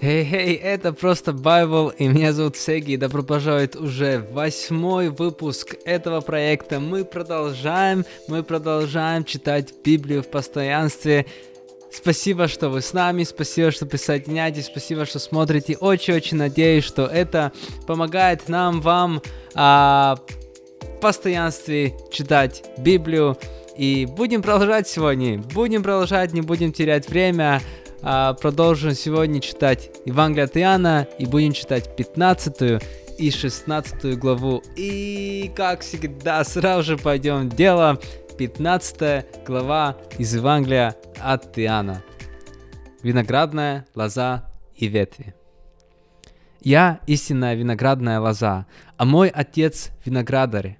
Хей-хей, это просто Bible, и меня зовут Сеги, и добро пожаловать уже восьмой выпуск этого проекта. Мы продолжаем, мы продолжаем читать Библию в постоянстве. Спасибо, что вы с нами, спасибо, что присоединяетесь, спасибо, что смотрите. Очень-очень надеюсь, что это помогает нам, вам а, в постоянстве читать Библию. И будем продолжать сегодня, будем продолжать, не будем терять время а, продолжим сегодня читать Евангелие от Иоанна и будем читать 15 и 16 главу. И, как всегда, сразу же пойдем в дело. 15 глава из Евангелия от Иоанна. Виноградная лоза и ветви. Я истинная виноградная лоза, а мой отец виноградарь.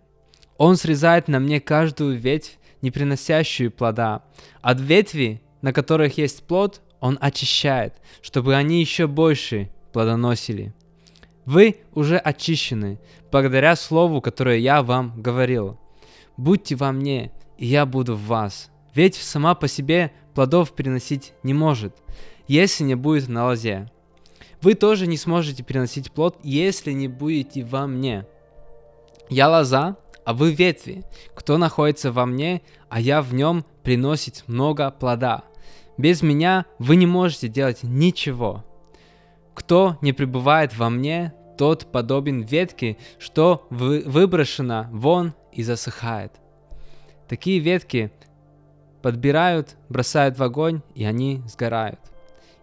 Он срезает на мне каждую ветвь, не приносящую плода. От ветви, на которых есть плод, он очищает, чтобы они еще больше плодоносили. Вы уже очищены, благодаря слову, которое я вам говорил. Будьте во мне, и я буду в вас. Ведь сама по себе плодов приносить не может, если не будет на лозе. Вы тоже не сможете приносить плод, если не будете во мне. Я лоза, а вы ветви. Кто находится во мне, а я в нем, приносит много плода. Без меня вы не можете делать ничего. Кто не пребывает во мне, тот подобен ветке, что вы, выброшена вон и засыхает. Такие ветки подбирают, бросают в огонь, и они сгорают.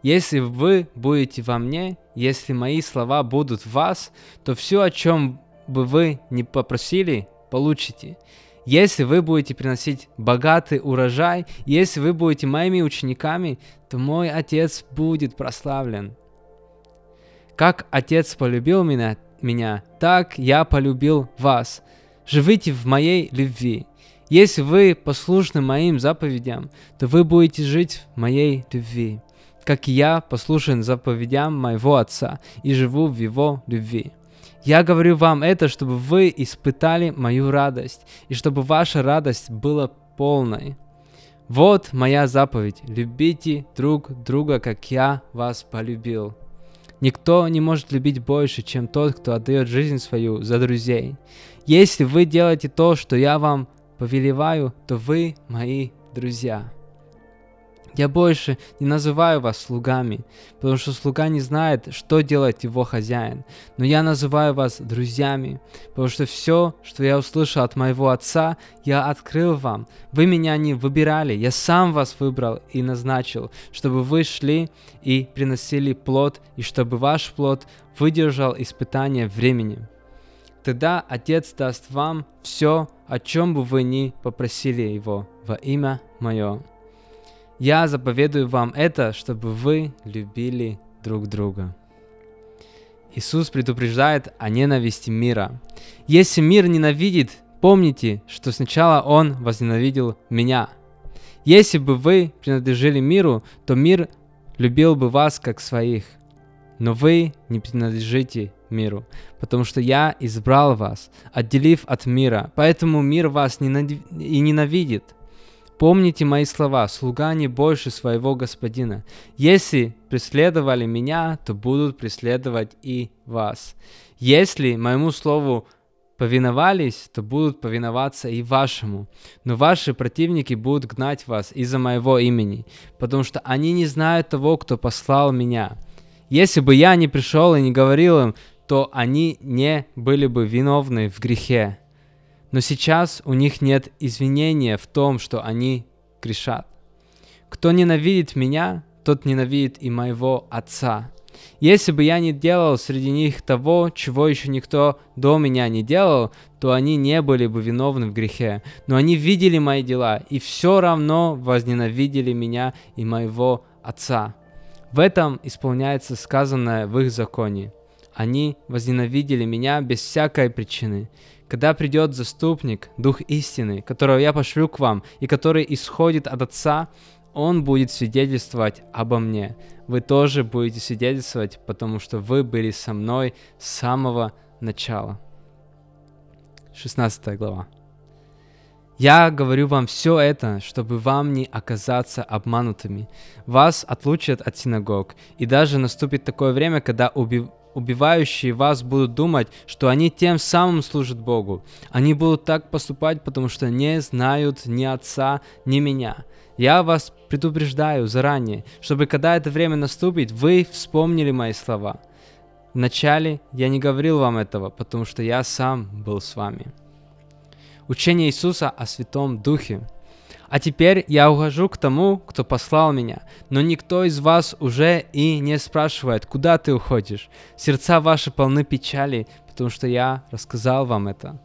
Если вы будете во мне, если мои слова будут в вас, то все, о чем бы вы не попросили, получите. Если вы будете приносить богатый урожай, если вы будете моими учениками, то мой Отец будет прославлен. Как Отец полюбил меня, меня, так я полюбил вас. Живите в моей любви. Если вы послушны моим заповедям, то вы будете жить в моей любви, как я послушен заповедям моего Отца и живу в его любви. Я говорю вам это, чтобы вы испытали мою радость, и чтобы ваша радость была полной. Вот моя заповедь. Любите друг друга, как я вас полюбил. Никто не может любить больше, чем тот, кто отдает жизнь свою за друзей. Если вы делаете то, что я вам повелеваю, то вы мои друзья. Я больше не называю вас слугами, потому что слуга не знает, что делает его хозяин. Но я называю вас друзьями, потому что все, что я услышал от моего отца, я открыл вам. Вы меня не выбирали, я сам вас выбрал и назначил, чтобы вы шли и приносили плод, и чтобы ваш плод выдержал испытание времени. Тогда Отец даст вам все, о чем бы вы ни попросили Его во имя Мое. Я заповедую вам это, чтобы вы любили друг друга. Иисус предупреждает о ненависти мира. Если мир ненавидит, помните, что сначала Он возненавидел меня. Если бы вы принадлежали миру, то мир любил бы вас как своих. Но вы не принадлежите миру, потому что я избрал вас, отделив от мира, поэтому мир вас и ненавидит. Помните мои слова, слуга не больше своего господина. Если преследовали меня, то будут преследовать и вас. Если моему слову повиновались, то будут повиноваться и вашему. Но ваши противники будут гнать вас из-за моего имени, потому что они не знают того, кто послал меня. Если бы я не пришел и не говорил им, то они не были бы виновны в грехе. Но сейчас у них нет извинения в том, что они грешат. Кто ненавидит меня, тот ненавидит и моего Отца. Если бы я не делал среди них того, чего еще никто до меня не делал, то они не были бы виновны в грехе. Но они видели мои дела и все равно возненавидели меня и моего Отца. В этом исполняется сказанное в их законе. Они возненавидели меня без всякой причины. Когда придет заступник, Дух истины, которого я пошлю к вам, и который исходит от Отца, он будет свидетельствовать обо мне. Вы тоже будете свидетельствовать, потому что вы были со мной с самого начала. 16 глава. Я говорю вам все это, чтобы вам не оказаться обманутыми. Вас отлучат от синагог, и даже наступит такое время, когда уби убивающие вас будут думать, что они тем самым служат Богу. Они будут так поступать, потому что не знают ни Отца, ни меня. Я вас предупреждаю заранее, чтобы когда это время наступит, вы вспомнили мои слова. Вначале я не говорил вам этого, потому что я сам был с вами учение Иисуса о Святом Духе. А теперь я ухожу к тому, кто послал меня, но никто из вас уже и не спрашивает, куда ты уходишь. Сердца ваши полны печали, потому что я рассказал вам это.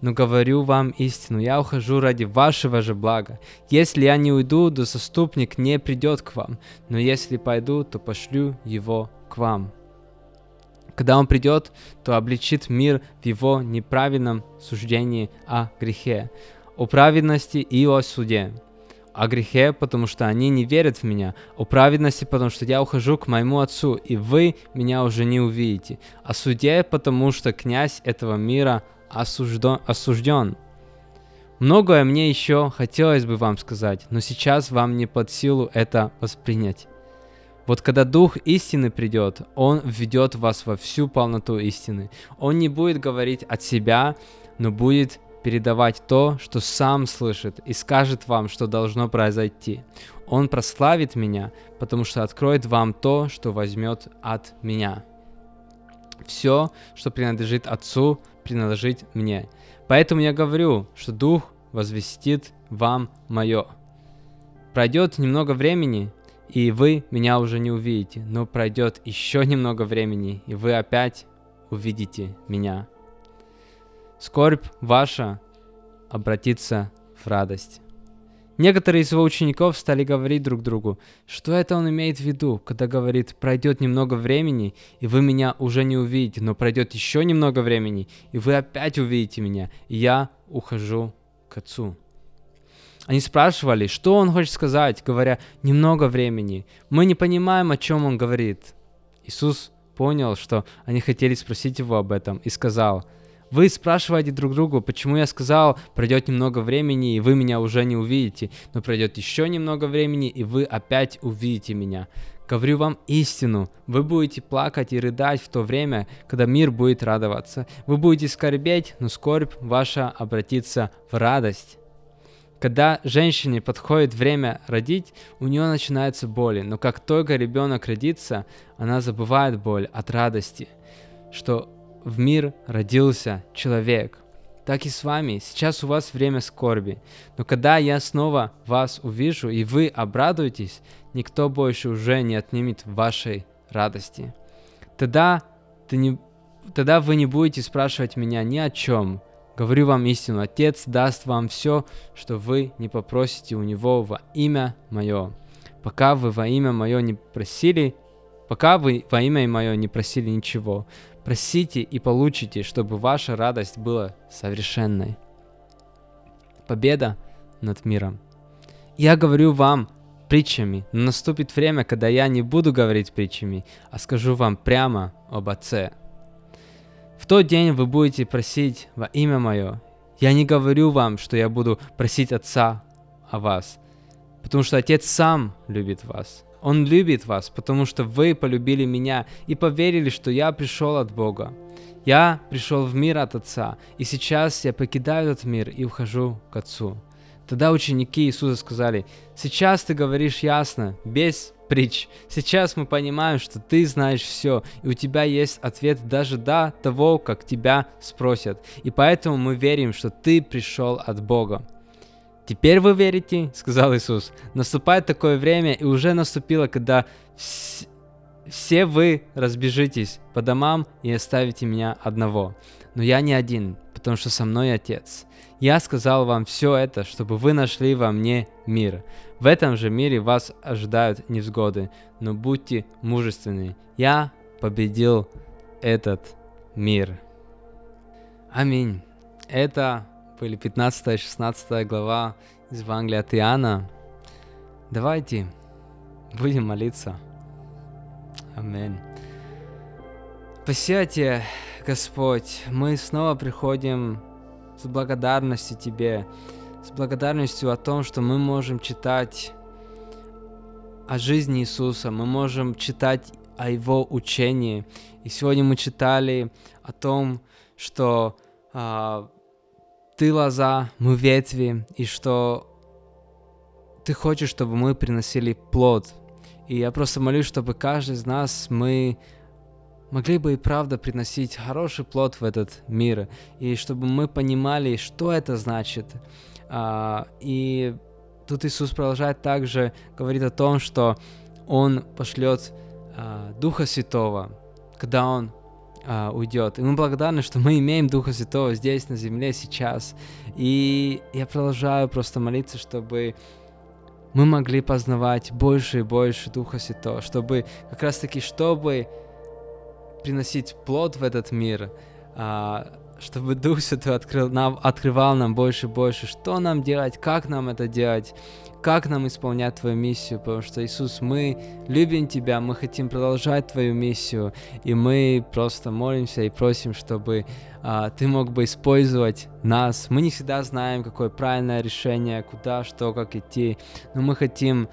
Но говорю вам истину, я ухожу ради вашего же блага. Если я не уйду, то заступник не придет к вам, но если пойду, то пошлю его к вам. Когда он придет, то обличит мир в его неправильном суждении о грехе, о праведности и о суде. О грехе, потому что они не верят в меня. О праведности, потому что я ухожу к моему отцу, и вы меня уже не увидите. О суде, потому что князь этого мира осужден. осужден. Многое мне еще хотелось бы вам сказать, но сейчас вам не под силу это воспринять. Вот когда Дух истины придет, Он введет вас во всю полноту истины. Он не будет говорить от себя, но будет передавать то, что сам слышит, и скажет вам, что должно произойти. Он прославит меня, потому что откроет вам то, что возьмет от меня. Все, что принадлежит Отцу, принадлежит мне. Поэтому я говорю, что Дух возвестит вам мое. Пройдет немного времени, и вы меня уже не увидите, но пройдет еще немного времени, и вы опять увидите меня. Скорбь ваша обратится в радость. Некоторые из его учеников стали говорить друг другу, что это он имеет в виду, когда говорит, пройдет немного времени, и вы меня уже не увидите, но пройдет еще немного времени, и вы опять увидите меня, и я ухожу к Отцу. Они спрашивали, что он хочет сказать, говоря «немного времени». Мы не понимаем, о чем он говорит. Иисус понял, что они хотели спросить его об этом, и сказал, «Вы спрашиваете друг другу, почему я сказал, пройдет немного времени, и вы меня уже не увидите, но пройдет еще немного времени, и вы опять увидите меня». Говорю вам истину, вы будете плакать и рыдать в то время, когда мир будет радоваться. Вы будете скорбеть, но скорбь ваша обратится в радость. Когда женщине подходит время родить, у нее начинаются боли, но как только ребенок родится, она забывает боль от радости, что в мир родился человек. Так и с вами. Сейчас у вас время скорби. Но когда я снова вас увижу, и вы обрадуетесь, никто больше уже не отнимет вашей радости. Тогда, ты не, тогда вы не будете спрашивать меня ни о чем, Говорю вам истину, Отец даст вам все, что вы не попросите у Него во имя Мое. Пока вы во имя Мое не просили, пока вы во имя Мое не просили ничего, просите и получите, чтобы ваша радость была совершенной. Победа над миром. Я говорю вам притчами, но наступит время, когда я не буду говорить притчами, а скажу вам прямо об Отце – в тот день вы будете просить во имя Мое. Я не говорю вам, что я буду просить Отца о вас, потому что Отец сам любит вас. Он любит вас, потому что вы полюбили меня и поверили, что я пришел от Бога. Я пришел в мир от Отца, и сейчас я покидаю этот мир и ухожу к Отцу. Тогда ученики Иисуса сказали, сейчас ты говоришь ясно, без притч. Сейчас мы понимаем, что ты знаешь все, и у тебя есть ответ даже до того, как тебя спросят. И поэтому мы верим, что ты пришел от Бога. Теперь вы верите, сказал Иисус. Наступает такое время, и уже наступило, когда вс- все вы разбежитесь по домам и оставите меня одного. Но я не один, потому что со мной Отец. Я сказал вам все это, чтобы вы нашли во мне мир. В этом же мире вас ожидают невзгоды, но будьте мужественны. Я победил этот мир. Аминь. Это были 15-16 глава из Евангелия от Иоанна. Давайте будем молиться. Аминь. Спасите, Господь, мы снова приходим с благодарностью Тебе с благодарностью о том, что мы можем читать о жизни Иисуса, мы можем читать о Его учении. И сегодня мы читали о том, что а, ты лоза, мы ветви, и что ты хочешь, чтобы мы приносили плод. И я просто молюсь, чтобы каждый из нас, мы могли бы и правда приносить хороший плод в этот мир, и чтобы мы понимали, что это значит. А, и тут Иисус продолжает также говорить о том, что Он пошлет а, Духа Святого, когда Он а, уйдет. И мы благодарны, что мы имеем Духа Святого здесь, на земле, сейчас. И я продолжаю просто молиться, чтобы мы могли познавать больше и больше Духа Святого, чтобы как раз-таки, чтобы приносить плод в этот мир, а, чтобы Дух Святой открыл нам, открывал нам больше и больше, что нам делать, как нам это делать, как нам исполнять Твою миссию, потому что, Иисус, мы любим Тебя, мы хотим продолжать Твою миссию, и мы просто молимся и просим, чтобы а, Ты мог бы использовать нас. Мы не всегда знаем, какое правильное решение, куда, что, как идти, но мы хотим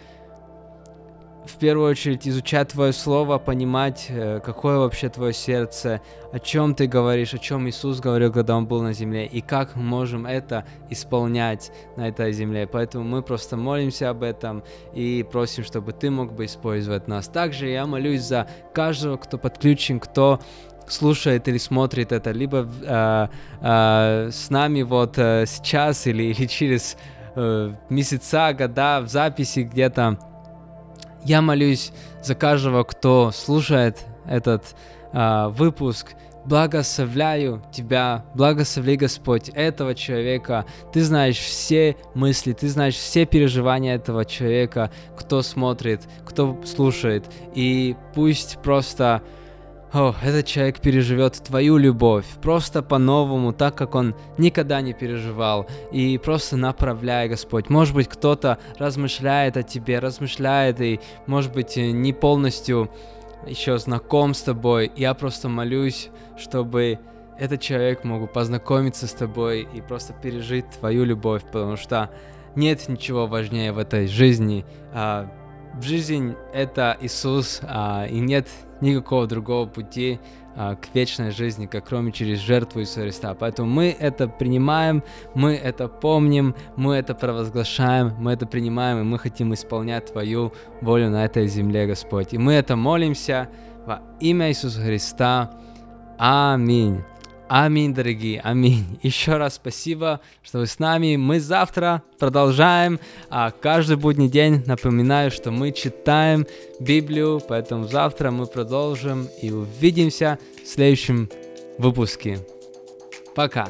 в первую очередь изучать Твое Слово, понимать, э, какое вообще Твое сердце, о чем Ты говоришь, о чем Иисус говорил, когда Он был на земле, и как мы можем это исполнять на этой земле. Поэтому мы просто молимся об этом и просим, чтобы Ты мог бы использовать нас. Также я молюсь за каждого, кто подключен, кто слушает или смотрит это, либо э, э, с нами вот э, сейчас или, или через э, месяца, года в записи где-то я молюсь за каждого, кто слушает этот а, выпуск. Благословляю тебя, благослови Господь этого человека. Ты знаешь все мысли, ты знаешь все переживания этого человека, кто смотрит, кто слушает. И пусть просто о, этот человек переживет твою любовь просто по-новому, так как он никогда не переживал. И просто направляй, Господь. Может быть, кто-то размышляет о тебе, размышляет и, может быть, не полностью еще знаком с тобой. Я просто молюсь, чтобы этот человек мог познакомиться с тобой и просто пережить твою любовь, потому что нет ничего важнее в этой жизни. Жизнь — это Иисус, а, и нет никакого другого пути а, к вечной жизни, как кроме через жертву Иисуса Христа. Поэтому мы это принимаем, мы это помним, мы это провозглашаем, мы это принимаем, и мы хотим исполнять Твою волю на этой земле, Господь. И мы это молимся во имя Иисуса Христа. Аминь. Аминь, дорогие, аминь. Еще раз спасибо, что вы с нами. Мы завтра продолжаем. А каждый будний день напоминаю, что мы читаем Библию, поэтому завтра мы продолжим и увидимся в следующем выпуске. Пока.